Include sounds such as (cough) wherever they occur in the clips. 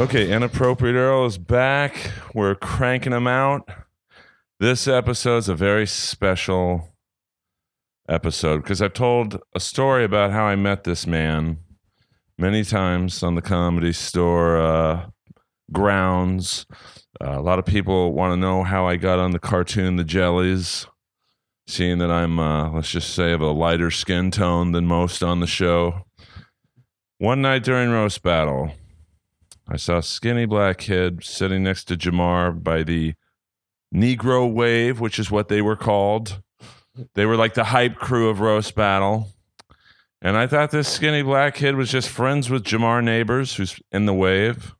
Okay, Inappropriate Earl is back. We're cranking them out. This episode's a very special episode because I've told a story about how I met this man many times on the comedy store uh, grounds. Uh, a lot of people want to know how I got on the cartoon The Jellies, seeing that I'm, uh, let's just say, of a lighter skin tone than most on the show. One night during Roast Battle, I saw a skinny black kid sitting next to Jamar by the Negro Wave, which is what they were called. They were like the hype crew of Roast Battle. And I thought this skinny black kid was just friends with Jamar Neighbors, who's in the wave.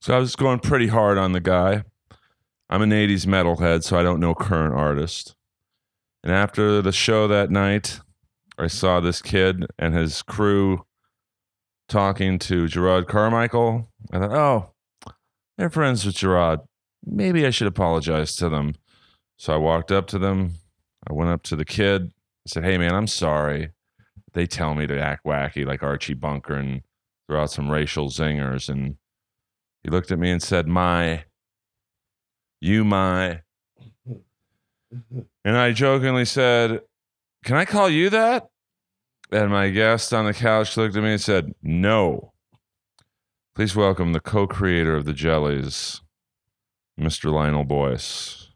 So I was going pretty hard on the guy. I'm an 80s metalhead, so I don't know current artists. And after the show that night, I saw this kid and his crew talking to Jerrod Carmichael. I thought, oh, they're friends with Gerard. Maybe I should apologize to them. So I walked up to them. I went up to the kid. I said, hey, man, I'm sorry. They tell me to act wacky like Archie Bunker and throw out some racial zingers. And he looked at me and said, my, you, my. And I jokingly said, can I call you that? And my guest on the couch looked at me and said, No. Please welcome the co creator of the jellies, Mr. Lionel Boyce.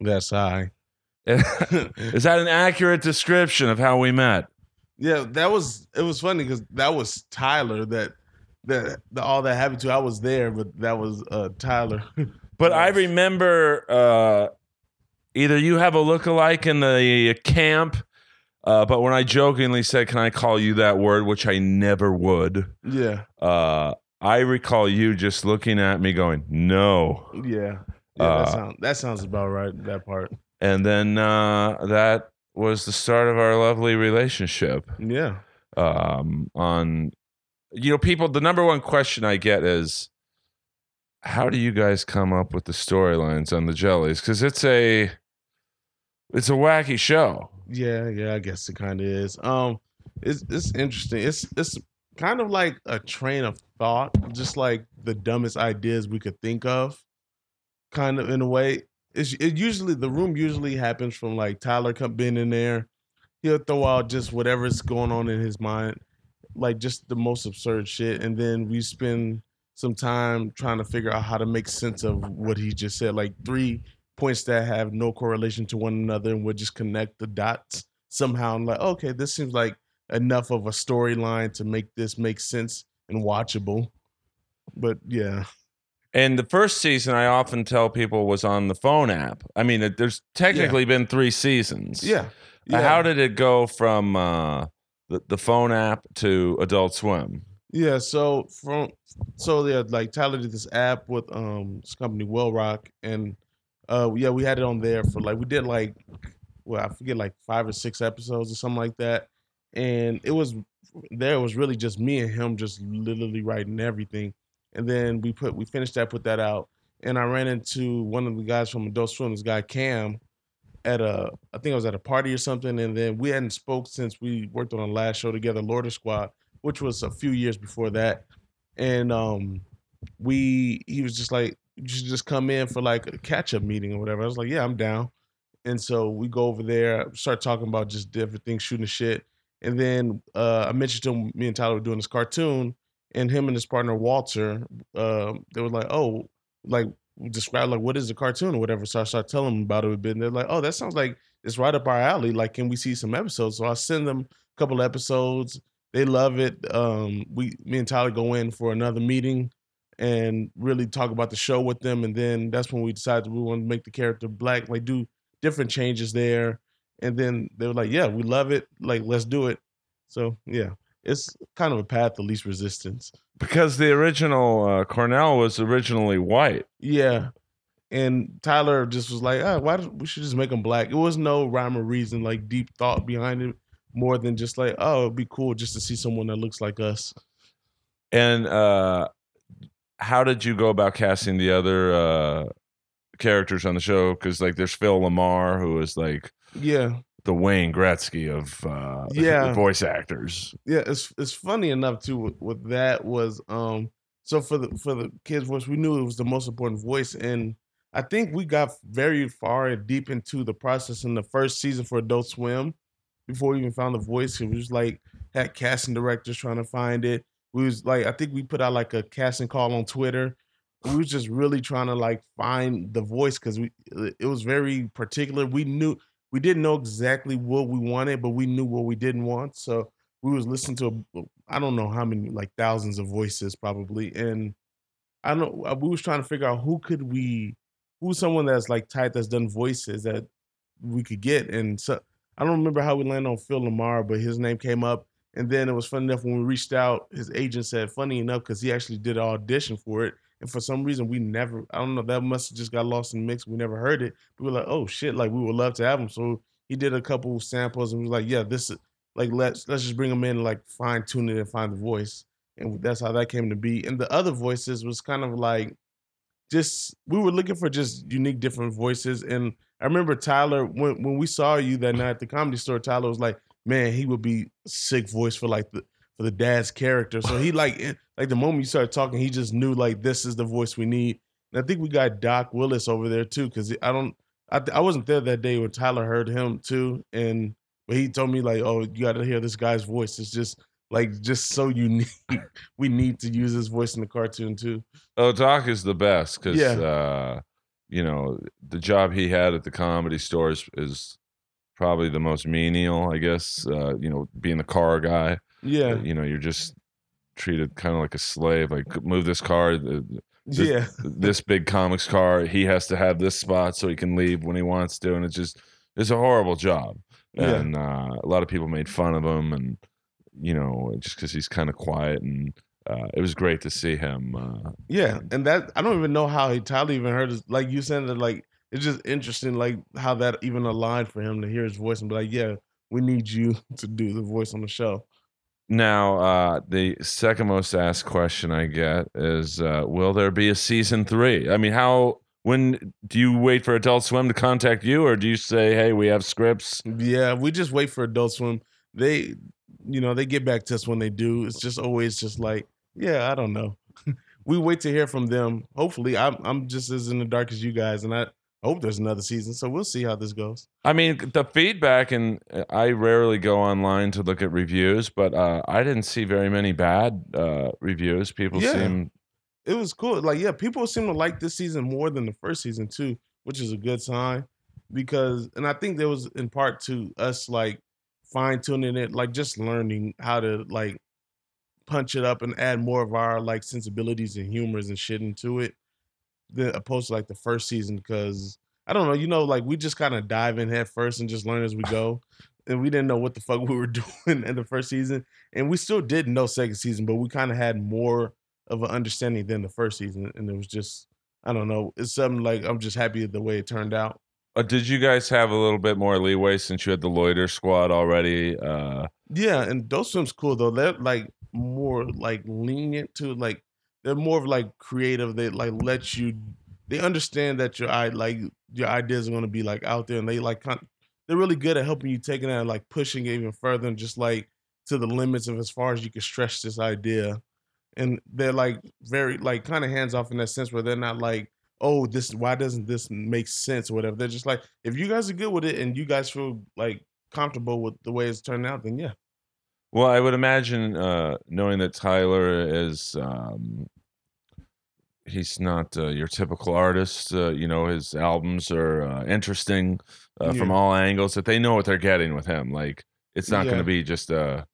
That's I. (laughs) Is that an accurate description of how we met? Yeah, that was it was funny because that was Tyler that that the, all that happened to. I was there, but that was uh Tyler. (laughs) But I remember uh, either you have a look-alike in the camp, uh, but when I jokingly said, "Can I call you that word?" which I never would, yeah, uh, I recall you just looking at me, going, "No," yeah, yeah. Uh, that sounds that sounds about right. That part. and then uh, that was the start of our lovely relationship. Yeah, Um, on you know, people. The number one question I get is, "How do you guys come up with the storylines on the Jellies?" Because it's a it's a wacky show. Yeah, yeah. I guess it kind of is. Um, it's it's interesting. It's it's kind of like a train of thought, just like the dumbest ideas we could think of, kind of in a way. It's it usually the room usually happens from like Tyler being in there. He'll throw out just whatever's going on in his mind, like just the most absurd shit, and then we spend some time trying to figure out how to make sense of what he just said. Like three points that have no correlation to one another, and we'll just connect the dots somehow. And like, okay, this seems like enough of a storyline to make this make sense and watchable. But yeah, And the first season, I often tell people was on the phone app. I mean, there's technically been three seasons. yeah, yeah. How did it go from uh, the, the phone app to Adult Swim? Yeah, so from so yeah, like Tyler did this app with um this company Whalerock, and uh yeah, we had it on there for like we did like well I forget like five or six episodes or something like that, and it was there it was really just me and him just literally writing everything, and then we put we finished that put that out, and I ran into one of the guys from Adult Swim, this guy Cam, at a I think I was at a party or something, and then we hadn't spoke since we worked on the last show together, lord Loiter Squad which was a few years before that. And um we he was just like, you should just come in for like a catch up meeting or whatever. I was like, yeah, I'm down. And so we go over there, start talking about just different things, shooting shit. And then uh, I mentioned to him, me and Tyler were doing this cartoon, and him and his partner Walter, uh, they were like, oh, like describe like what is the cartoon or whatever. So I start telling them about it a bit, and they're like, oh, that sounds like it's right up our alley. Like, can we see some episodes? So I send them a couple episodes. They love it. Um, we, me and Tyler go in for another meeting and really talk about the show with them, and then that's when we decided we want to make the character black, like do different changes there. And then they were like, "Yeah, we love it. Like, let's do it." So yeah, it's kind of a path of least resistance. Because the original uh, Cornell was originally white. Yeah. And Tyler just was like, oh, why don't we should just make him black? It was no rhyme or reason, like deep thought behind it, more than just like, oh, it'd be cool just to see someone that looks like us. And uh, how did you go about casting the other uh, characters on the show? Because like, there's Phil LaMarr, who is like Yeah. the Wayne Gretzky of uh, Yeah. voice actors. Yeah. It's it's funny enough too with, with that was um So for the for the kids' voice, we knew it was the most important voice, and I think we got very far and deep into the process in the first season for Adult Swim before we even found the voice. It was like had casting directors trying to find it. We was like, I think we put out like a casting call on Twitter. We was just really trying to like find the voice because we it was very particular. We knew we didn't know exactly what we wanted, but we knew what we didn't want. So we was listening to I don't know how many like thousands of voices probably, and I don't know. Uh, we was trying to figure out who could we, who's someone that's like tight that's done voices that we could get, and so I don't remember how we landed on Phil LaMarr but his name came up. And then it was funny enough when we reached out, his agent said, funny enough, because he actually did an audition for it. And for some reason, we never, I don't know, that must have just got lost in the mix. We never heard it. We were like, oh shit, like we would love to have him. So he did a couple samples and was like, yeah, this is like let's let's just bring him in and like fine tune it and find the voice. And that's how that came to be. And the other voices was kind of like just we were looking for just unique different voices. And I remember Tyler when when we saw you that night at the comedy store, Tyler was like, man, he would be sick voice for like the for the dad's character. So he like like the moment you started talking, he just knew like this is the voice we need. And I think we got Doc Willis over there too, because I don't I I wasn't there that day when Tyler heard him too, and but he told me like, oh, you got to hear this guy's voice. It's just like just so unique. (laughs) we need to use his voice in the cartoon too. Oh, Doc is the best because Yeah. uh, you know the job he had at the comedy stores is probably the most menial, I guess. Uh, you know, being the car guy. Yeah, You know, you're just treated kind of like a slave. Like move this car. This- yeah, (laughs) this big comics car. He has to have this spot so he can leave when he wants to, and it's just it's a horrible job. yeah. And uh, a lot of people made fun of him, and you know, just because he's kind of quiet. And uh, it was great to see him. Uh, Yeah, and that I don't even know how he Tyler even heard his like you said that like it's just interesting like how that even aligned for him to hear his voice and be like, yeah, we need you (laughs) to do the voice on the show. Now, uh, the second most asked question I get is, uh, will there be a season three? I mean, how, when do you wait for Adult Swim to contact you or do you say, hey, we have scripts? Yeah, we just wait for Adult Swim. They, you know, they get back to us when they do. It's just always just like, yeah, I don't know. (laughs) we wait to hear from them. Hopefully, I'm I'm just as in the dark as you guys, and I hope there's another season. So we'll see how this goes. I mean, the feedback, and uh, I rarely go online to look at reviews, but uh, I didn't see very many bad uh, reviews. People Yeah. seem, it was cool. Like, yeah, people seem to like this season more than the first season too, which is a good sign. Because, and I think there was in part to us like fine tuning it, like just learning how to like punch it up and add more of our like sensibilities and humors and shit into it, than opposed to like the first season. Because I don't know, you know, like we just kind of dive in head first and just learn as we go. And we didn't know what the fuck (laughs) we were doing in the first season, and we still didn't know second season, but we kind of had more of an understanding than the first season, and it was just I don't know. It's something like I'm just happy the way it turned out. uh, did you guys have a little bit more leeway since you had the Loiter squad already? Uh, Yeah, and those films cool though. They're like more like lenient to like they're more of like creative. They like let you. They understand that your i like your ideas are gonna be like out there, and they like kind. They're really good at helping you taking that and like pushing it even further and just like to the limits of as far as you can stretch this idea. And they're like very like kind of hands off in that sense where they're not like, oh, this why doesn't this make sense or whatever. They're just like, if you guys are good with it and you guys feel like comfortable with the way it's turned out, then yeah. Well, I would imagine, uh, knowing that Tyler is, um, he's not uh, your typical artist. Uh, you know, his albums are uh, interesting uh, from all angles. That they know what they're getting with him. Like, it's not going to be just a,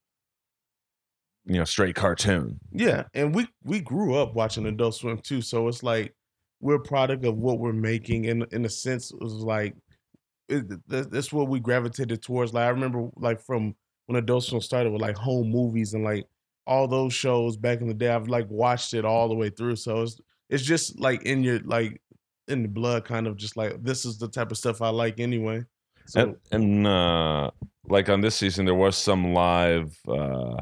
you know, straight cartoon. Yeah, and we we grew up watching Adult Swim too, so it's like we're a product of what we're making. In in a sense, it was like it, that's what we gravitated towards. Like I remember, like from when Adult Swim started with like home movies and like all those shows back in the day. I've like watched it all the way through, so it's it's just like in your like in the blood, kind of just like this is the type of stuff I like anyway. So and and uh, like on this season, there was some live. Uh,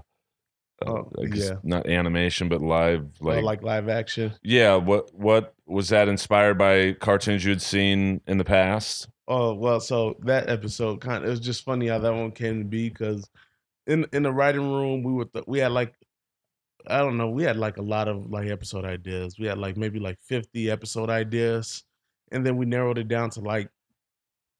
Oh, I guess yeah. not animation, but live, like, like, like live action. yeah. What what was that inspired by cartoons you'd seen in the past? Oh well, so that episode kind of it was just funny how that one came to be because in in the writing room we were th- we had like I don't know. We had like a lot of like episode ideas. We had like maybe like 50 episode ideas. And then we narrowed it down to like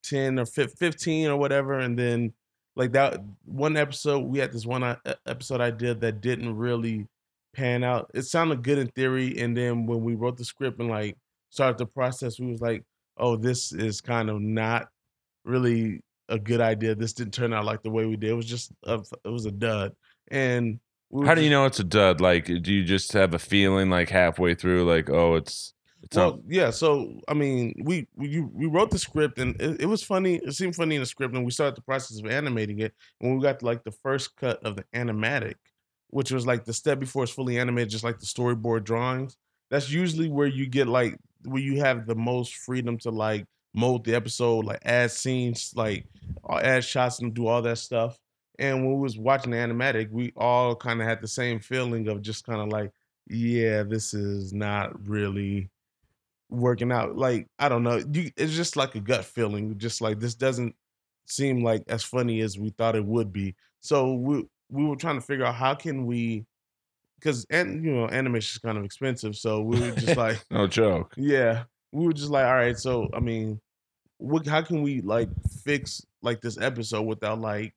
10 or 15 or whatever. And then like that one episode, we had this one uh, episode idea that didn't really pan out. It sounded good in theory. And then when we wrote the script and like started the process, we was like, oh, this is kind of not really a good idea. This didn't turn out like the way we did. It was just a, it was a dud. And how do you know it's a dud? Like, do you just have a feeling like halfway through, like, oh, it's it's well, yeah. So I mean, we we we wrote the script and it, it, was funny. It seemed funny in the script, and we started the process of animating it. When we got to, like the first cut of the animatic, which was like the step before it's fully animated, just like the storyboard drawings. That's usually where you get like where you have the most freedom to like mold the episode, like add scenes, like uh, add shots and do all that stuff. And when we was watching the animatic, we all kind of had the same feeling of just kind of like, yeah, this is not really working out. Like I don't know, you, it's just like a gut feeling, just like this doesn't seem like as funny as we thought it would be. So we we were trying to figure out how can we because and you know animation is kind of expensive so we were just like (laughs) no joke yeah we were just like all right so i mean what how can we like fix like this episode without like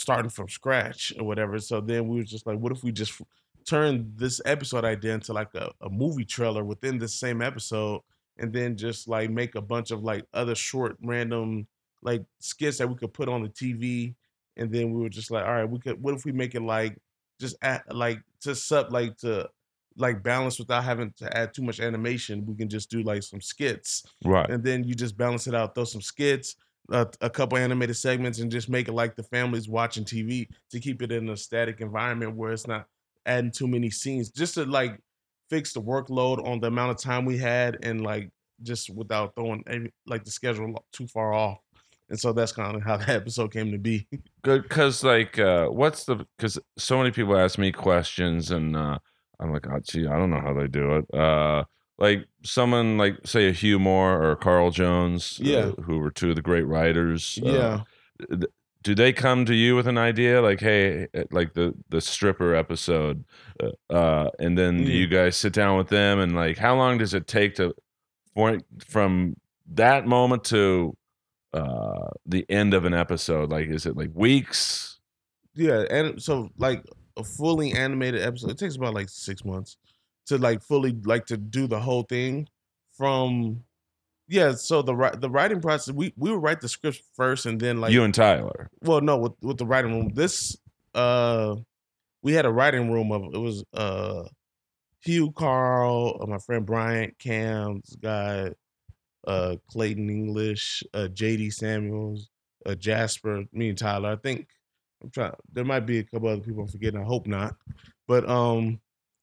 starting from scratch or whatever so then we were just like what if we just turn this episode idea into like a, a movie trailer within the same episode and then just like make a bunch of like other short random like skits that we could put on the tv and then we were just like all right we could what if we make it like just add, like to sub like to like balance without having to add too much animation. We can just do like some skits, right? And then you just balance it out, throw some skits, uh, a couple animated segments, and just make it like the family's watching TV to keep it in a static environment where it's not adding too many scenes, just to like fix the workload on the amount of time we had and like just without throwing like the schedule too far off and so that's kind of how (laughs) that episode came to be. Good, because like, uh, what's the? Because so many people ask me questions, and uh, I'm like, oh, gee, I don't know how they do it. Uh, like someone like say a Hugh Moore or Carl Jones, uh, yeah, who were two of the great writers. Uh, yeah. do they come to you with an idea like, hey, eh, like the the stripper episode, uh, and then mm. you guys sit down with them and like, how long does it take to point from that moment to uh the end of an episode like is it like weeks yeah and so like a fully animated episode it takes about like six months to like fully like to do the whole thing from yeah so the the writing process we we would write the script first and then like you and tyler well no with with the writing room this uh we had a writing room of it was uh hugh carl uh, my friend bryant cam's guy uh, Clayton English, uh, J.D. Samuels, uh, Jasper, me and Tyler. I think I'm trying. There might be a couple other people I'm forgetting. I hope not. But um,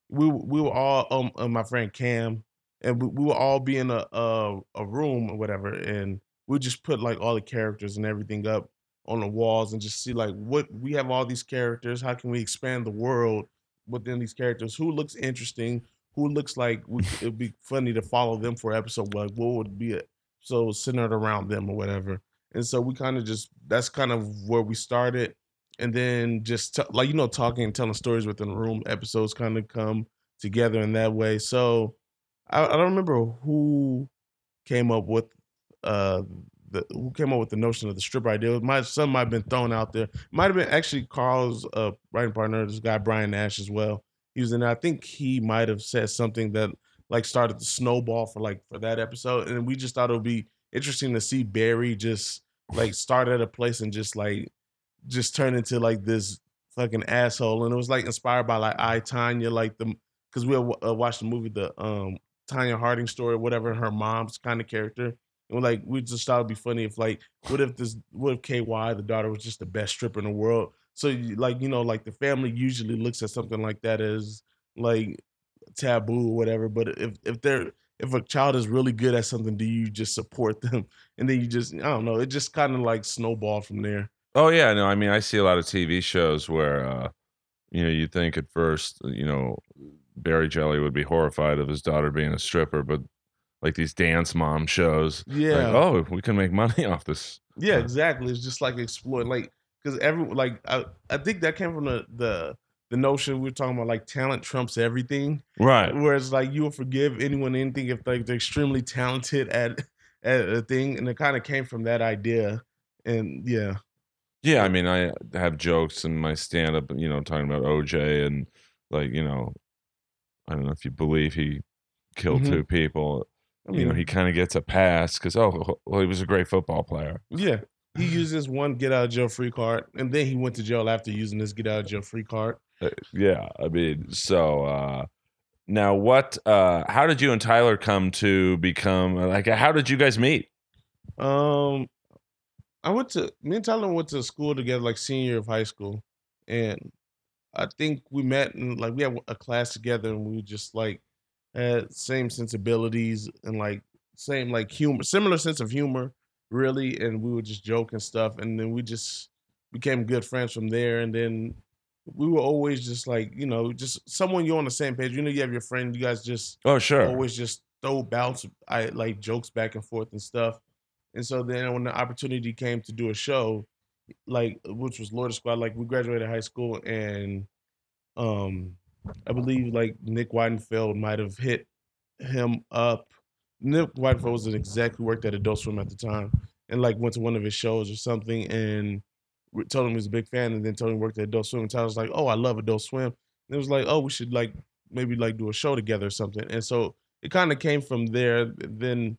we we were all um, uh, my friend Cam, and we, we will all be in a, a a room or whatever, and we just put like all the characters and everything up on the walls and just see like what we have all these characters. How can we expand the world within these characters? Who looks interesting? who looks like we, (laughs) it'd be funny to follow them for episode. Like what would be it? So centered around them or whatever. And so we kind of just that's kind of where we started, and then just t- like you know talking and telling stories within the room. Episodes kind of come together in that way. So I, I don't remember who came up with uh the who came up with the notion of the strip idea. My some might have been thrown out there. Might have been actually Carl's uh, writing partner, this guy Brian Ash as well he was in I think he might have said something that like started the snowball for like for that episode. And we just thought it would be interesting to see Barry just like start at a place and just like just turn into like this fucking asshole. And it was like inspired by like I Tonya, like the because we uh, watched the movie the um Tonya Harding story, whatever her mom's kind of character. And like we just thought it'd be funny if like what if this what if KY the daughter was just the best stripper in the world so like you know like the family usually looks at something like that as like taboo or whatever. But if if they're if a child is really good at something, do you just support (laughs) them? And then you just I don't know. It just kind of like snowballed from there. Oh yeah, no. I mean, I see a lot of TV shows where uh, you know you think at first you know Barry Jelly would be horrified of his daughter being a stripper, but like these dance mom shows, yeah. Like, oh, we can make money (laughs) off this. Yeah, exactly. It's just like exploit. Like because every like I, I think that came from the the the notion we are talking about like talent trumps everything. Right. Whereas like you'll forgive anyone anything if like they're extremely talented at (laughs) at a thing, and it kind of came from that idea. And yeah, Yeah, I mean, I have jokes in my stand up, you know, talking about OJ and like, you know, I don't know if you believe he killed Mhm. two people. I you know, he kind of gets a pass because, oh, well, he was a great football player. yeah, he (laughs) used this one get out of jail free card, and then he went to jail after using this get out of jail free card. Uh, yeah, I mean, so uh now what uh how did you and Tyler come to become like how did you guys meet? Um, I went to me and Tyler went to school together, like senior of high school, and I think we met and like we had a class together, and we just like had same sensibilities and like same like humor, similar sense of humor, really, and we would just joke and stuff, and then we just became good friends from there, and then we were always just like you know just someone you're on the same page. You know, you have your friend, you guys just Oh, sure. always just throw bounce I like jokes back and forth and stuff. And so then when the opportunity came to do a show, like which was Loiter Squad, like we graduated high school and um I believe like Nick Weidenfeld might have hit him up. Nick Weidenfeld was an exec who worked at Adult Swim at the time and like went to one of his shows or something and told him he was a big fan and then told him he worked at Adult Swim and Tyler was like, Oh, I love Adult Swim. And it was like, Oh, we should like maybe like do a show together or something. And so it kind of came from there. Then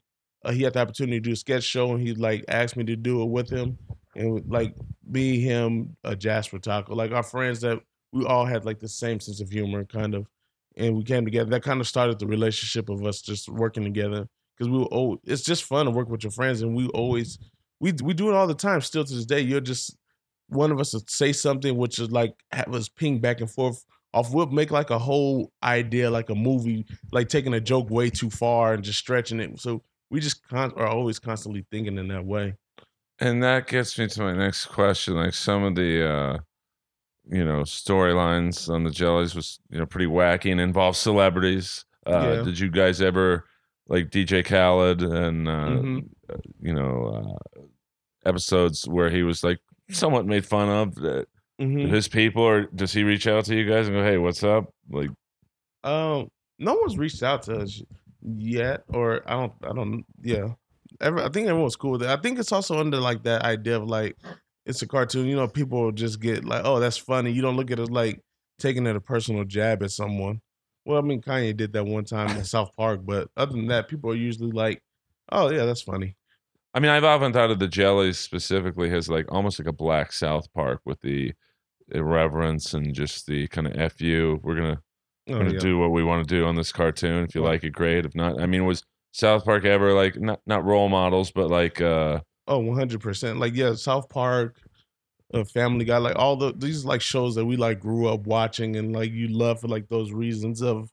uh, he had the opportunity to do a sketch show, and he like asked me to do it with him, and like me, him, uh, Jasper Taco, like our friends that we all had like the same sense of humor, kind of, and we came together. That kind of started the relationship of us just working together because we were. Oh, it's just fun to work with your friends, and we always we we do it all the time. Still to this day, you're just one of us would say something which is like have us ping back and forth off we'll make like a whole idea like a movie like taking a joke way too far and just stretching it so we just con- are always constantly thinking in that way And that gets me to my next question. Like some of the uh you know, storylines on the jellies was, you know, pretty wacky and involved celebrities. Uh Yeah. did you guys ever like DJ Khaled and uh Mhm. uh, you know, uh episodes where he was like somewhat made fun of uh, Mhm. his people or does he reach out to you guys and go, "Hey, what's up?" Like um no one's reached out to us yet or i don't i don't yeah. Every, i think everyone's cool with it. I think it's also under like that idea of like it's a cartoon you know people just get like oh that's funny. You don't look at it like taking it a personal jab at someone. Well i mean kanye did that one time in south park but other than that people are usually like oh yeah that's funny. I mean, I've often thought of the jellies specifically as like almost like a black South Park with the irreverence and just the kind of fu. We're gonna we're gonna yeah. do what we want to do on this cartoon. If you like it, great. If not, I mean, was South Park ever like not not role models, but like uh Oh, 100%. Like, yeah, South Park, uh, Family Guy, like all the these like shows that we like grew up watching and like you love for like those reasons of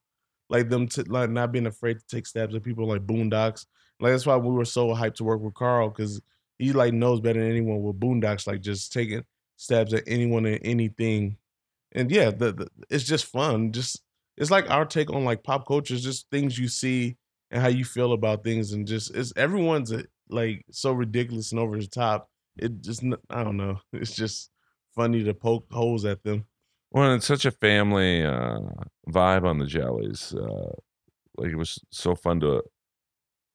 like them to like not being afraid to take stabs at people like Boondocks. Like that's why we were so hyped to work with Carl because he like knows better than anyone with Boondocks, like just taking stabs at anyone and anything. And yeah, the, the it's just fun. Just it's like our take on like pop culture, is just things you see and how you feel about things, and just it's everyone's uh, like so ridiculous and over the top. It just I don't know. (laughs) It's just funny to poke holes at them. well, it's such a family uh vibe on the jellies. Uh like it was so fun to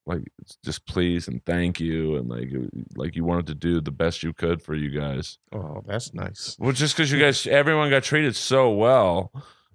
like just please and thank you and like like you wanted to do the best you could for you guys. Oh, that's nice. Well, just because you guys, everyone got treated so well.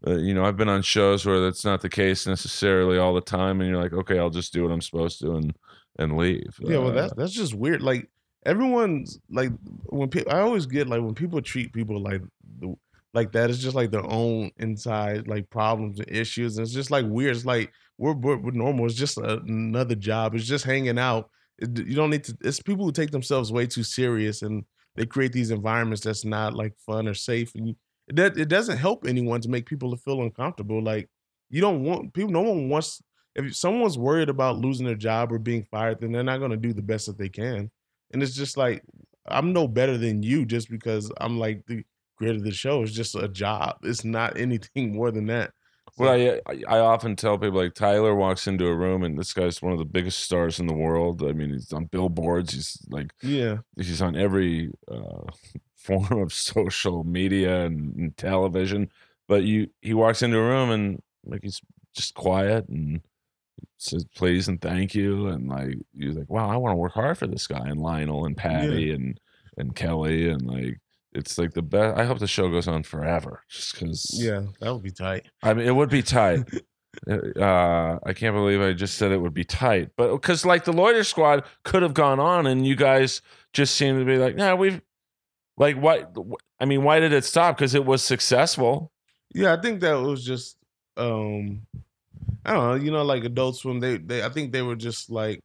Uh, you know, I've been on shows where that's not the case necessarily all the time, and you're like, okay, I'll just do what I'm supposed to and and leave. Yeah, well, Uh, that's that's just weird. Like everyone's like when people, I always get like when people treat people like the, like that, it's just like their own inside like problems and issues, and it's just like weird. It's like we're we're, we're normal. It's just a, another job. It's just hanging out. It, you don't need to. It's people who take themselves way too serious, and they create these environments that's not like fun or safe, and you, does- it doesn't help anyone to make people feel uncomfortable. Like you don't want people. No one wants. If someone's worried about losing their job or being fired, then they're not going to do the best that they can. And it's just like I'm no better than you just because I'm like the creator of the show. It's just a job. It's not (laughs) anything more than that. Well, I, I often tell people like Tyler walks into a room and this guy's one of the biggest stars in the world. I mean, he's on billboards. He's like Yeah. he's on every uh, (laughs) form of social media and, and television. but you he walks into a room and like he's just quiet and says please and thank you and like you're like wow I want to work hard for this guy and Lionel and Patty and and Kelly and like it's like the best. I hope the show goes on forever, just because. Yeah, that would be tight. I mean, it would be tight. (laughs) uh, I can't believe I just said it would be tight, but because like the Loiter Squad could have gone on, and you guys just seem to be like, nah, we've like what? I mean, why did it stop? Because it was successful. Yeah, I think that was just um I don't know, you know, like Adult Swim. They they I think they were just like,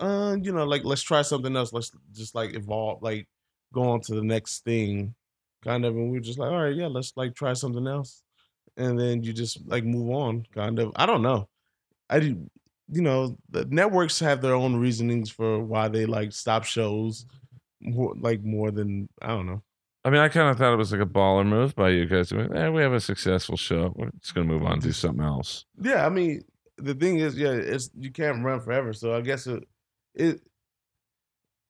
uh, you know, like let's try something else. Let's just like evolve, like go on to the next thing, kind of. And we were just like, all right, yeah, let's like try something else. And then you just like move on, kind of. I don't know. I do, you know, the networks have their own reasonings for why they like stop shows, more, like more than I don't know. I mean, I kind of thought it was like a baller move by you guys. I mean, eh, we have a successful show. We're just gonna move on do something else. Yeah, I mean, the thing is, yeah, it's you can't run forever. So I guess it, it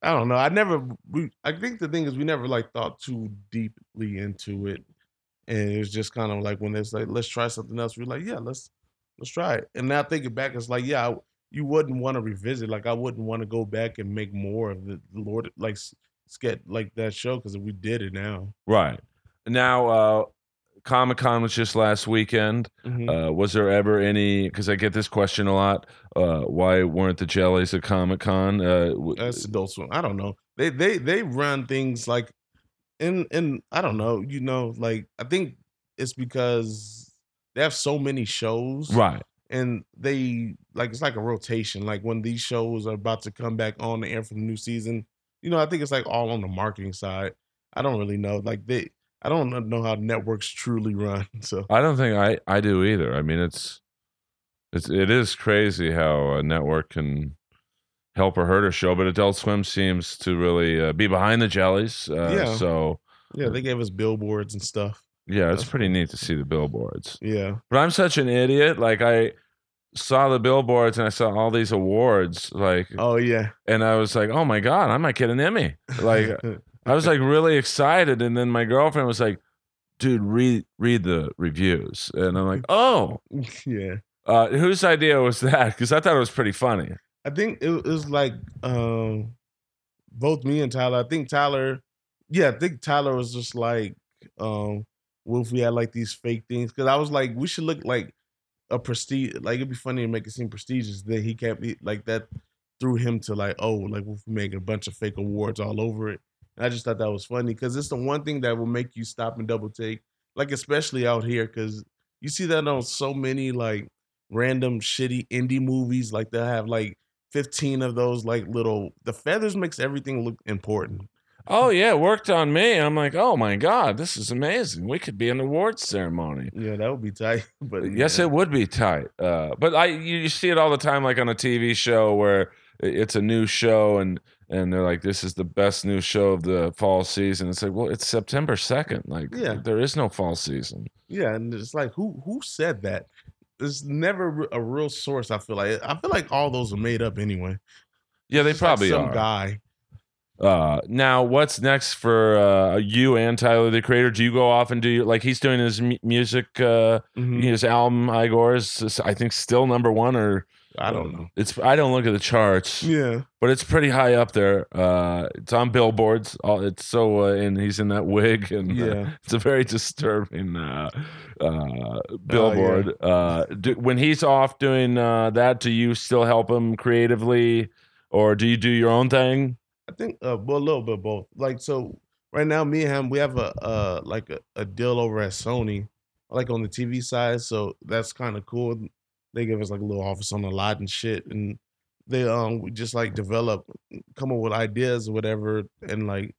I don't know. I never. We, I think the thing is, we never like thought too deeply into it, and it was just kind of like when it's like, let's try something else. We're like, yeah, let's let's try it. And now thinking back, it's like, yeah, I, you wouldn't want to revisit. Like, I wouldn't want to go back and make more of the Lord, like sketch like that show because we did it now. Right now, uh, Comic Con was just last weekend. Mhm. Uh, was there ever any? Because I get this question a lot. Uh, why weren't the jellies at Comic Con? Uh, w- That's Adult Swim. I don't know. They they they run things like in in I don't know. You know, like I think it's because they have so many shows, right. and they like it's like a rotation. Like when these shows are about to come back on the air for the new season, you know, I think it's like all on the marketing side. I don't really know. Like they, I don't know how networks truly run. (laughs) So I don't think I I do either. I mean, it's it's it is crazy how a network can help or hurt a show, but Adult Swim seems to really uh, be behind the jellies. Uh, Yeah. So yeah, they gave us billboards and stuff. yeah, it's pretty neat to see the billboards. Yeah, But I'm such an idiot. Like I saw the billboards and I saw all these awards. Like, oh yeah, and I was like, oh my god, I might get an Emmy. Like (laughs) I was like really excited, and then my girlfriend was like, dude, read read the reviews, and I'm like, oh. (laughs) yeah. Uh, whose idea was that? Because I thought it was pretty funny. I think it was like um both me and Tyler. I think Tyler, yeah, I think Tyler was just like, um, what if we had like these fake things? Because I was like, we should look like a prestige. Like it'd be funny to make it seem prestigious. Then he can't be like that. Threw him to like, oh, like we're making a bunch of fake awards all over it. And I just thought that was funny because it's the one thing that will make you stop and double take. Like especially out here, because you see that on so many like random shitty indie movies. Like they'll have like 15 of those like little the feathers makes everything look important. Oh yeah, it worked on me. I'm like, oh my god, this is amazing. We could be an awards ceremony. Yeah, that would be tight. (laughs) But Yes, yeah. it would be tight. Uh, but I you, you see it all the time, like on a TV show where it's a new show and and they're like, this is the best new show of the fall season. It's like, well, it's September second. Like, Yeah. there is no fall season. Yeah, and it's like who who said that? There's never a real source. I feel like I feel like all those are made up anyway. Yeah, they like probably some are. guy. Uh, now, what's next for uh, you and Tyler the Creator? Do you go off and do your, like he's doing his mu- music, uh, Mhm. his album Igor is I think still number one or I don't know. It's I don't look at the charts, Yeah, but it's pretty high up there. Uh, it's on billboards. All it's so uh, and he's in that wig (laughs) and uh, it's a very disturbing uh, uh, billboard. uh, do, when he's off doing uh, that, do you still help him creatively, or do you do your own thing? I think uh, well, a little bit of both. Like so, right now, me and him, we have a uh like a, a deal over at Sony, like on the TV side. So that's kind of cool. They give us like a little office on the lot and shit, and they um we just like develop, come up with ideas or whatever, and like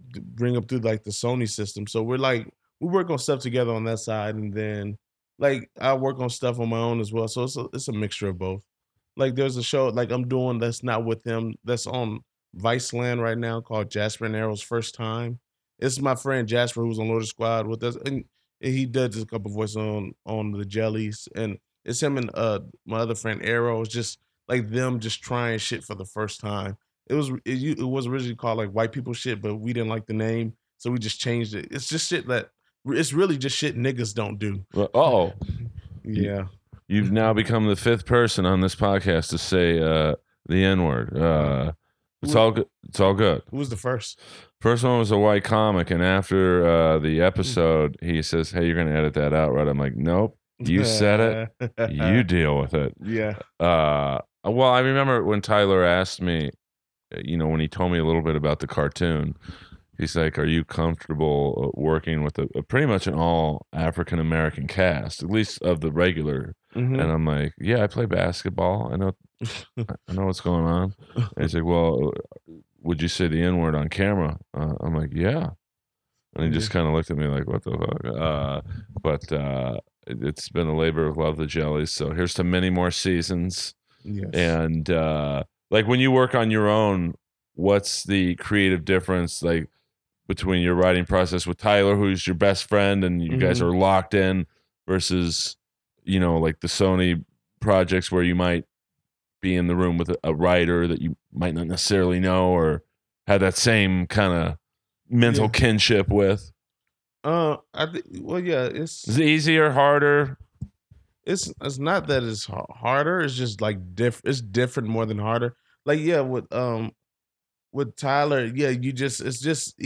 bring up through like the Sony system. So we're like we work on stuff together on that side, and then like I work on stuff on my own as well. So it's a, it's a mixture of both. Like there's a show like I'm doing that's not with him that's on Viceland right now called Jasper and Errol's First Time. It's my friend Jasper who's on Loiter Squad with us, and he does a couple voices on on the Jellies, and it's him and uh my other friend Errol. It's just like them just trying shit for the first time. It was it, it was originally called like White People Shit, but we didn't like the name, so we just changed it. It's just shit that it's really just shit niggas don't do. Oh, Yeah. you've now become the fifth person on this podcast to say uh, the N word. Uh, it's all good. It's all good. Who was the first? First one was a white comic, and after uh, the episode, he says, "Hey, you're going to edit that out, right?" I'm like, "Nope, you said it. you (laughs) deal with it." Yeah. Uh, well, I remember when Tyler asked me, uh, you know, when he told me a little bit about the cartoon, he's like, "Are you comfortable uh, working with a, a pretty much an all African American cast, at least of the regular?" Mhm. And I'm like, "Yeah, I play basketball. I know, I know what's going on." And he's like, "Well, uh, would you say the N word on camera?" Uh, I'm like, "Yeah." And he just kind of looked at me like, "What the fuck?" Uh, but uh, it's been a labor of love, the jellies. So here's to many more seasons. yes. And uh, like when you work on your own, what's the creative difference like between your writing process with Tyler, who's your best friend, and you guys Mhm. are locked in, versus you know like the Sony projects where you might be in the room with a, a writer that you might not necessarily know or have that same kind of mental Yeah. kinship with. Uh, I think. Well, yeah. It's Is it easier, harder? it's it's not that it's ha- harder. It's just like diff. It's different more than harder. Like yeah, with um, with Tyler, yeah, you just it's just.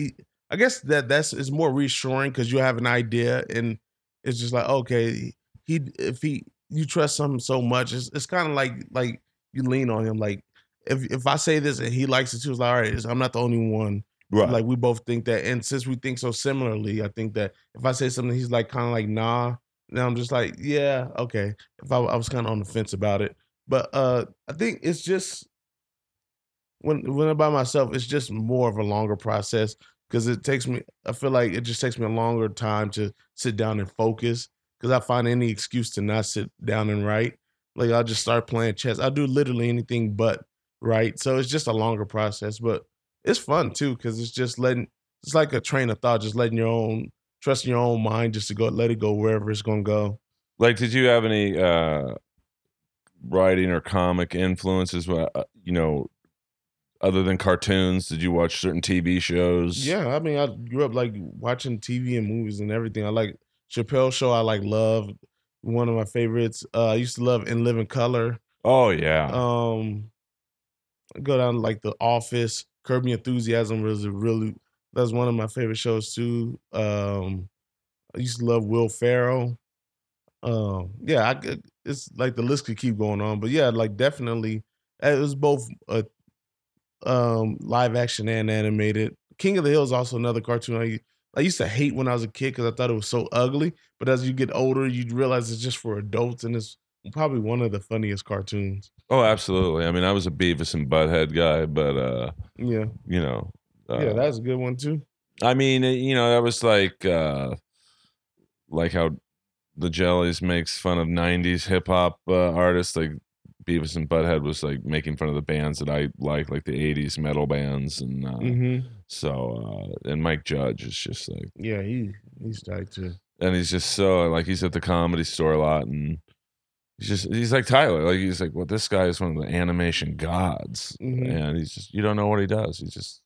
I guess that that's it's more reassuring because you have an idea and it's just like okay, he if he you trust him so much, it's it's kind of like like you lean on him. Like if if I say this and he likes it too, it's like all right, I'm not the only one. Right. Like we both think that, and since we think so similarly, I think that if I say something, he's like kind of like nah. Now I'm just like yeah, okay. If I, I was kind of on the fence about it, but uh I think it's just when when I'm by myself, it's just more of a longer process because it takes me. I feel like it just takes me a longer time to sit down and focus because I find any excuse to not sit down and write. Like I'll just start playing chess. I'll do literally anything but write. So it's just a longer process, but it's fun too because it's just letting. It's like a train of thought, just letting your own trusting your own mind just to go let it go wherever it's gonna go. like did you have any uh writing or comic influences uh, you know other than cartoons did you watch certain tv shows Yeah, I mean, I grew up like watching TV and movies and everything. I like Chappelle Show. I like love one of my favorites. Uh, I used to love In Living Color. oh yeah Um, I go down like The Office. Curb Your Enthusiasm was really that's one of my favorite shows too. Um, I used to love Will Ferrell. Um, yeah, I it's like the list could keep going on, but yeah, like definitely it was both a um live action and animated. King of the Hill is also another cartoon I I used to hate when I was a kid because I thought it was so ugly. But as you get older, you realize it's just for adults, and it's probably one of the funniest cartoons. oh absolutely i mean i was a beavis and butthead guy but uh Yeah, you know uh, yeah, that's a good one too. i mean you know that was like uh like how the jellies makes fun of 90s hip-hop uh, artists like beavis and butthead was like making fun of the bands that i like like the 80s metal bands and uh, hmm So uh and Mike Judge is just like Yeah, he he's tight too. and he's just so like he's at the comedy store a lot and he's just he's like Tyler. Like he's like, well, this guy is one of the animation gods. Mhm. And he's just you don't know what he does. He's just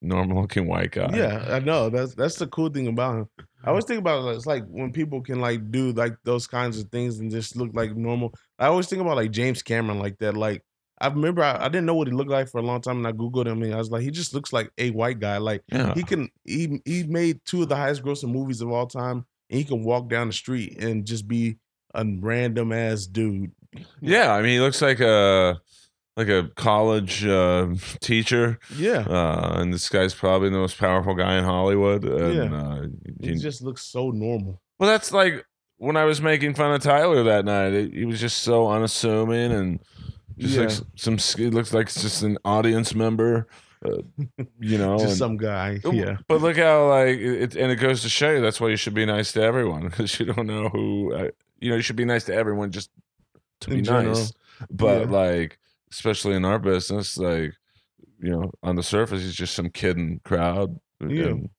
normal looking white guy. Yeah, I know. That's that's the cool thing about him. I always think about it, it's like when people can like do like those kinds of things and just look like normal. I always think about like James Cameron like that. Like I remember I, I didn't know what he looked like for a long time, and I googled him and I was like, he just looks like a white guy. Like Yeah. he can he he made two of the highest grossing movies of all time, and he can walk down the street and just be a random ass dude. Yeah, I mean he looks like a like a college uh, teacher, Yeah, uh, and this guy's probably the most powerful guy in Hollywood. And, Yeah. uh, he you- just looks so normal. Well, that's like when I was making fun of Tyler that night. It, he was just so unassuming and just like Yeah. s- some. It looks like it's just an audience member, uh, you know. (laughs) just and- some guy. Oh, Yeah, But look how like it, and it goes to show you that's why you should be nice to everyone (laughs) because you don't know who. You know, you should be nice to everyone just to be general. nice. But Yeah. like, especially in our business, like you know, on the surface, he's just some kid in crowd. Yeah. and,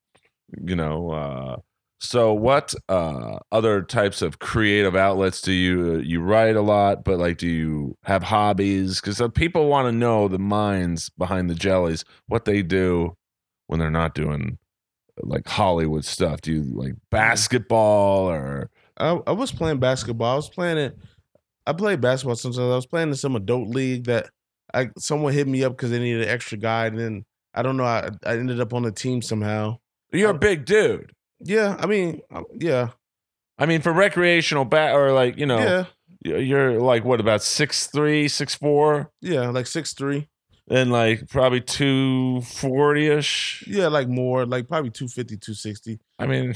you know. uh so what uh other types of creative outlets do you uh, you write a lot but like do you have hobbies because people want to know the minds behind the jellies what they do when they're not doing like Hollywood stuff? Do you like basketball or I, I was playing basketball. I was playing it. I played basketball sometimes. I was playing in some adult league that I someone hit me up because they needed an extra guy, and then I don't know. I, I ended up on the team somehow. you're a I- big dude? Yeah, I mean, um, yeah, I mean, for recreational bat or like you know, yeah, you're like what about six three, six four, yeah, like six three. and like probably two forty ish. Yeah, like more, like probably 250, 260. I mean,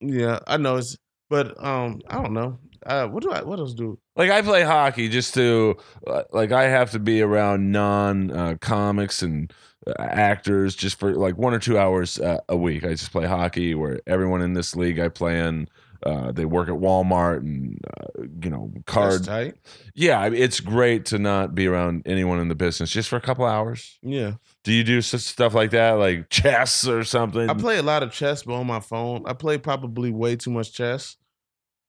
Yeah, I know it's, but um, I don't know. Uh, what do I? What else do? like I play hockey just to uh, like I have to be around non uh, comics and uh, actors just for like one or two hours uh, a week. I just play hockey where everyone in this league I play in. Uh, they work at Walmart and uh, you know card. tight. Yeah, I mean, it's great to not be around anyone in the business just for a couple hours. Yeah, Do you do stuff like that, like chess or something? I play a lot of chess, but on my phone. I play probably way too much chess.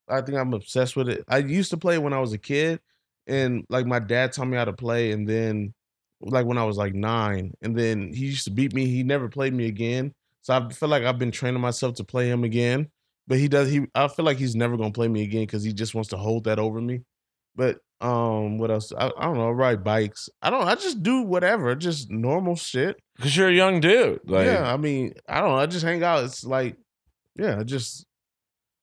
I think I'm obsessed with it. I used to play when I was a kid, and like my dad taught me how to play, and then like when I was like nine, and then he used to beat me. He never played me again, so I feel like I've been training myself to play him again. But he does. He I feel like he's never gonna play me again because he just wants to hold that over me. But um, what else? I, I don't know. I ride bikes. I don't. I just do whatever. Just normal shit. Because you're a young dude. Like, yeah, I mean, I don't know. I just hang out. It's like, yeah, I just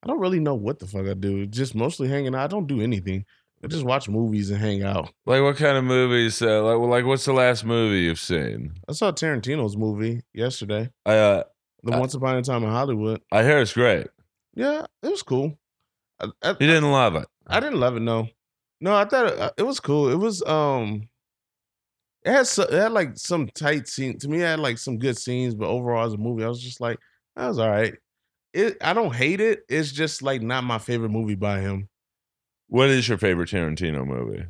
I don't really know what the fuck I do. Just mostly hanging out. I don't do anything. I just watch movies and hang out. like what kind of movies? Uh, like, like, what's the last movie you've seen? I saw Tarantino's movie yesterday. Uh, The Uh, Once Upon a Time in Hollywood. I hear it's great. Yeah, it was cool. I, I, You didn't love it. I didn't love it. No, no, I thought it, it was cool. It was um, it had so, it had like some tight scene. To me, it had like some good scenes, but overall as a movie, I was just like, that was all right. It I don't hate it. It's just like not my favorite movie by him. What is your favorite Tarantino movie?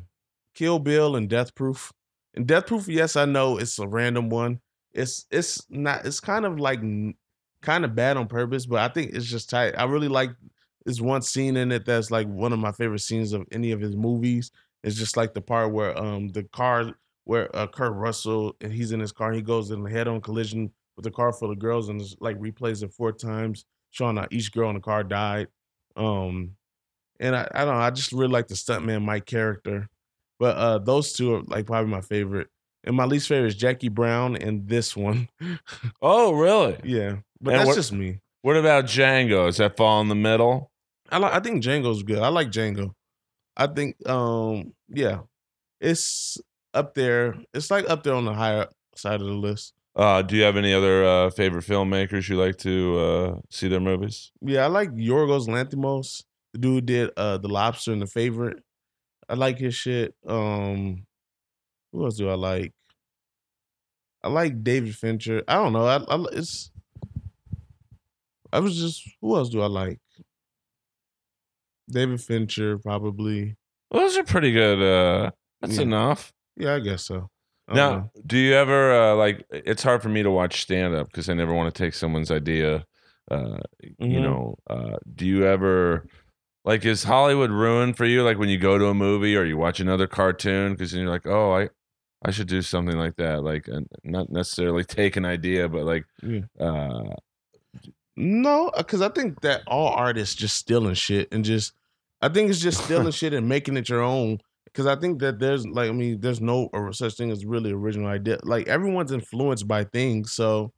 Kill Bill and Death Proof. And Death Proof, yes, I know it's a random one. It's it's not. It's kind of like kind of bad on purpose, but I think it's just tight. I really like. There's one scene in it that's like one of my favorite scenes of any of his movies. It's just like the part where um the car where uh, Kurt Russell and he's in his car, he goes in a head-on collision with a car full of girls and like replays it four times, showing how each girl in the car died. Um, and I, I don't know, I just really like the stuntman Mike character. But uh those two are like probably my favorite. And my least favorite is Jackie Brown and this one. (laughs) Oh, really? yeah. But And that's what- just me. What about Django? Does that fall in the middle? I like I think Django's good. I like Django. I think um yeah. It's up there. It's like up there on the higher side of the list. Uh, do you have any other uh, favorite filmmakers you like to uh, see their movies? Yeah, I like Yorgos Lanthimos. The dude did uh The Lobster and The Favorite. I like his shit. Um who else do I like? I like David Fincher. I don't know. I, I it's I was just who else do I like? David Fincher, probably. Well, those are pretty good. Uh, that's Yeah. enough. Yeah, I guess so. I Now, know. do you ever uh, like? It's hard for me to watch stand up because I never want to take someone's idea. Uh, You Mhm. know, uh, do you ever like? Is Hollywood ruined for you? Like when you go to a movie or you watch another cartoon because you're like, oh, I, I should do something like that. Like, and not necessarily (laughs) take an idea, but like, Yeah. uh, No, because I think that all artists just stealing shit and just, I think it's just (laughs) stealing shit and making it your own. Because I think that there's like, I mean, there's no such thing as really original idea. Like everyone's influenced by things, so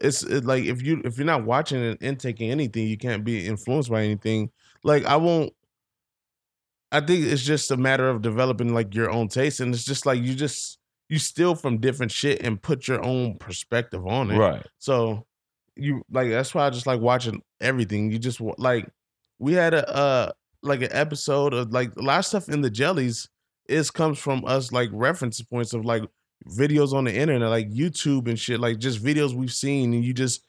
it's it, like if you if you're not watching and intaking anything, you can't be influenced by anything. Like I won't. I think it's just a matter of developing like your own taste, and it's just like you just you steal from different shit and put your own perspective on it. right? So you like that's why I just like watching everything. You just like we had a uh like an episode of like a lot of stuff in the jellies is comes from us like reference points of like videos on the internet like YouTube and shit like just videos we've seen and you just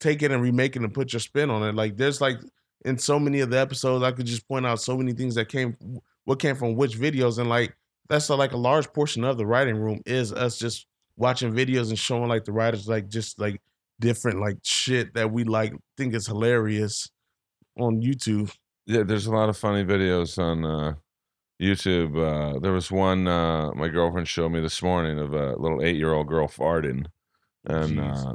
take it and remake it and put your spin on it. Like there's like in so many of the episodes I could just point out so many things that came what came from which videos and like that's a, like a large portion of the writing room is us just watching videos and showing like the writers like just like different like shit that we like think is hilarious on YouTube. Yeah, there's a lot of funny videos on uh, YouTube. Uh, there was one uh, my girlfriend showed me this morning of a little eight year old girl farting, and uh,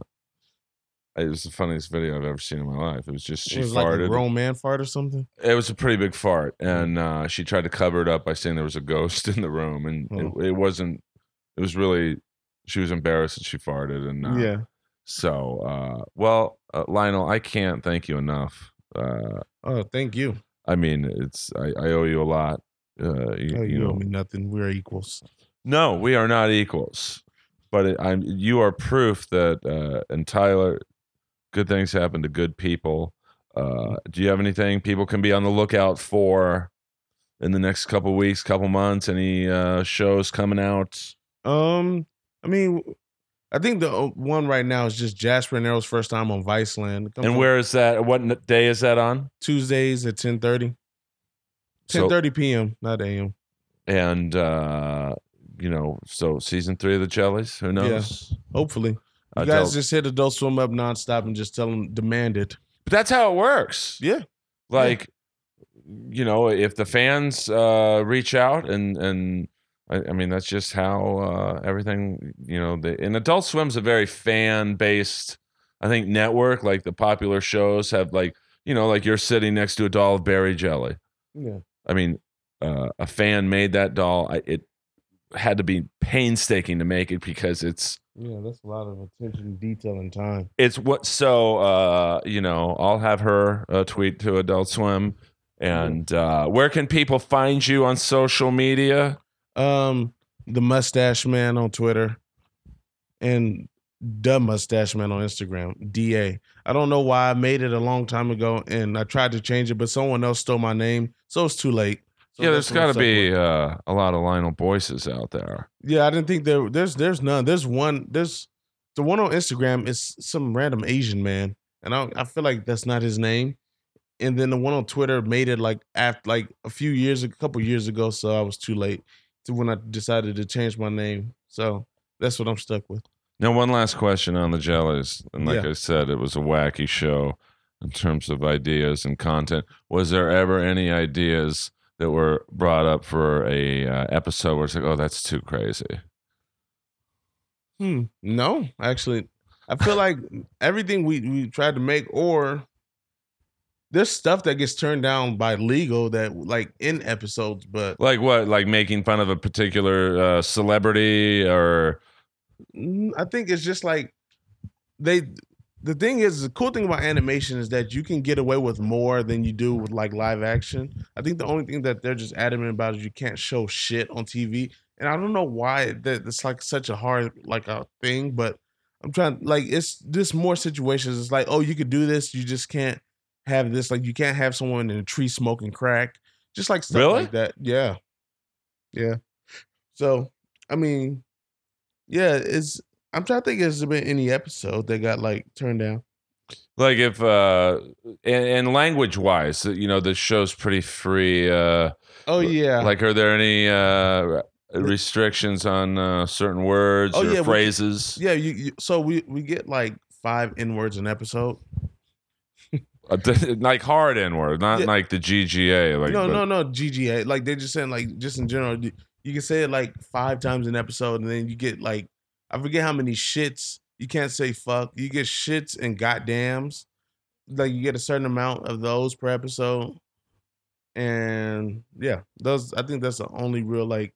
it was the funniest video I've ever seen in my life. It was just she it was like a farted. grown man fart or something. it was a pretty big fart, and uh, she tried to cover it up by saying there was a ghost (laughs) in the room, and Oh. it, it wasn't. It was really. She was embarrassed that she farted, and uh, Yeah. So, uh, well, uh, Lionel, I can't thank you enough. Uh, Oh, thank you. I mean, it's I, I owe you a lot. Uh, you, Oh, you you know, owe me nothing. We're equals. no, we are not equals, but it, I'm. You are proof that. Uh, and Tyler, good things happen to good people. Uh, do you have anything people can be on the lookout for in the next couple weeks, couple months? Any uh, shows coming out? Um, I mean, I think the uh, one right now is just Jasper and first time on Viceland. It comes And on where is that? What day is that on? Tuesdays at 10 So- 10 p.m., not a.m. And uh, you know, so season three of the Jellies. Who knows? Hopefully. You guys just hit Adult Swim up nonstop and just tell them demand it. But that's how it works. Yeah. Like, you know, if the fans uh, reach out and and I, I mean that's just how uh, everything. You know, the, and Adult Swim's a very fan based. I think network like the popular shows have like you know like you're sitting next to a doll of berry jelly. Yeah. I mean, uh, a fan made that doll. I, it had to be painstaking to make it because it's Yeah, that's a lot of attention, detail, and time. it's what so uh you know i'll have her uh, tweet to adult swim and uh where can people find you on social media Um, the Mustache Man on Twitter, and the Mustache Man on Instagram. Da. I don't know why I made it a long time ago, and I tried to change it, but someone else stole my name, so it's too late. So yeah there's got to be uh a lot of lionel boyces out there Yeah, I didn't think there. There's there's none. There's one. There's the one on Instagram is some random Asian man, and I I feel like that's not his name. And then the one on Twitter made it like after like a few years, a couple years ago. So I was too late to when I decided to change my name. So that's what I'm stuck with. now one last question on the jellies and like Yeah. i said it was a wacky show in terms of ideas and content was there ever any ideas that were brought up for a uh, episode where it's like oh that's too crazy Hmm. No, actually, I feel like (laughs) everything we we tried to make, or there's stuff that gets turned down by legal that like in episodes, but like what like making fun of a particular uh, celebrity or Mm, I think it's just like they. The thing is, the cool thing about animation is that you can get away with more than you do with like live action. I think the only thing that they're just adamant about is you can't show shit on TV, and I don't know why that it's like such a hard like a thing. But I'm trying like it's just more situations. It's like oh, you could do this, you just can't have this. Like you can't have someone in a tree smoking crack, just like stuff Really? like that. Yeah, yeah. So I mean, yeah, it's. I'm trying to think. Has there been any episode that got like turned down? like if uh and, and language wise you know the show's pretty free uh Oh yeah, like are there any uh restrictions on uh certain words Oh, or yeah, we- phrases yeah. You, you so we we get like five n words an episode. Uh, (laughs) like hard n word not Yeah. like the gga like no, the- no, no. GGA. Like they're just saying like just in general. You, you can say it like five times an episode, and then you get like I forget how many shits. You can't say fuck. You get shits and goddams. Like you get a certain amount of those per episode. And yeah, those I think that's the only real like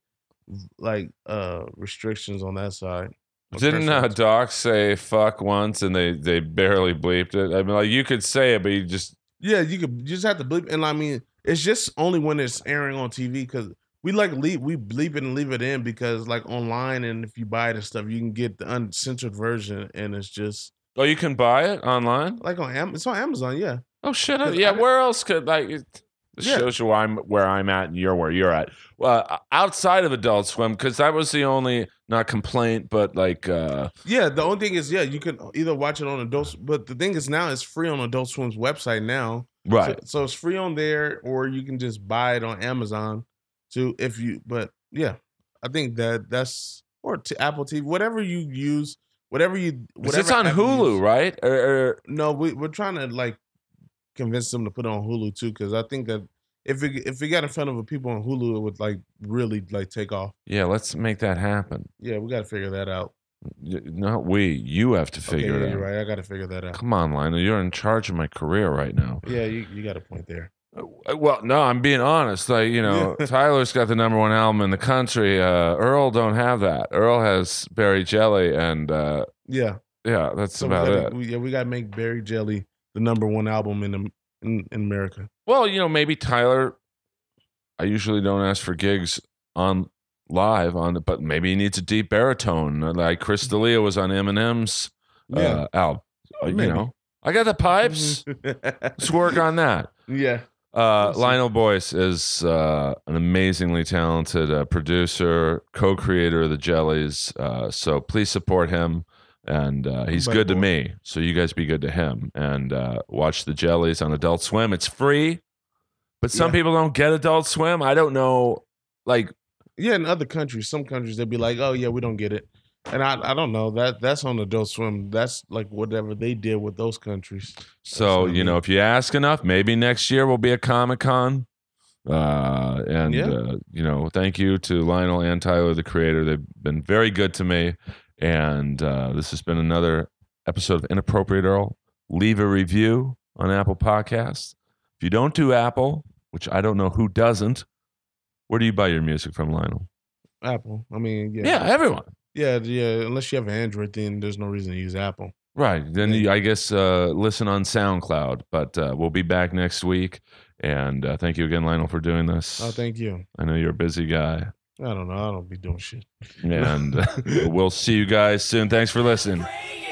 like uh restrictions on that side. Didn't uh, doc say fuck once and they they barely bleeped it i mean like you could say it but you just Yeah, you could you just have to bleep, and I mean, it's just only when it's airing on TV because we like leave we bleep it and leave it in because like online and if you buy it and stuff, you can get the uncensored version, and it's just oh you can buy it online like on Am- it's on Amazon. Yeah, Oh shit! Cause Yeah, I- where else could like? It Yeah. shows you where I'm where I'm at and you're where you're at. Well, outside of Adult Swim, because that was the only not complaint, but like, uh yeah. The only thing is, yeah, you can either watch it on Adult, Swim but the thing is now it's free on Adult Swim's website now. right. So, so it's free on there, or you can just buy it on Amazon. To if you, but yeah, I think that that's or to Apple TV, whatever you use, whatever you Whatever it's on Hulu, use. right? Or, or- No, we we're trying to like convince them to put on Hulu too, because I think that if it if it got in front of the people on Hulu, it would like really like take off. yeah, let's make that happen. Yeah, we got to figure that out. Not we. You have to Okay, figure yeah, it you're right. I got to figure that out. Come on, Lionel. You're in charge of my career right now. Yeah, you, you got a point there. Uh, Well, no, I'm being honest. Like, you know, (laughs) Tyler's got the number one album in the country. Uh, Earl don't have that. Earl has Berry Jelly, and uh, Yeah, yeah, that's so we about gotta, it. We, yeah, we got to make Berry Jelly the number one album in in, in America. Well, you know, maybe Tyler. I usually don't ask for gigs on live on it, but maybe he needs a deep baritone, uh, like Chris D'Elia was on Eminem's uh, album. Uh, you know, I got the pipes. (laughs) Let's work on that. yeah, Uh, Lionel Boyce is uh, an amazingly talented uh, producer, co-creator of the Jellies. Uh, so please support him, and uh, he's good to me. So you guys be good to him, and uh, watch the Jellies on Adult Swim. It's free, but some Yeah. people don't get Adult Swim. I don't know, like yeah. In other countries, some countries they'd be like, "Oh yeah, we don't get it," and I I don't know that that's on Adult Swim. That's like whatever they did with those countries. so. You know, if you ask enough, maybe next year will be a Comic Con. Uh, and Yeah. uh, you know, thank you to Lionel and Tyler, the creator. They've been very good to me. And uh, this has been another episode of Inappropriate Earl. Leave a review on Apple Podcasts. If you don't do Apple, which I don't know who doesn't, where do you buy your music from, Lionel? Apple. I mean, yeah, Yeah, everyone. Yeah, yeah. Unless you have an Android, then there's no reason to use Apple. Right. Then you, I guess uh, listen on SoundCloud. But uh, we'll be back next week. And uh, thank you again, Lionel, for doing this. Oh, thank you. I know you're a busy guy. I don't know. I don't be doing shit. And (laughs) uh, we'll see you guys soon. Thanks for listening. Praying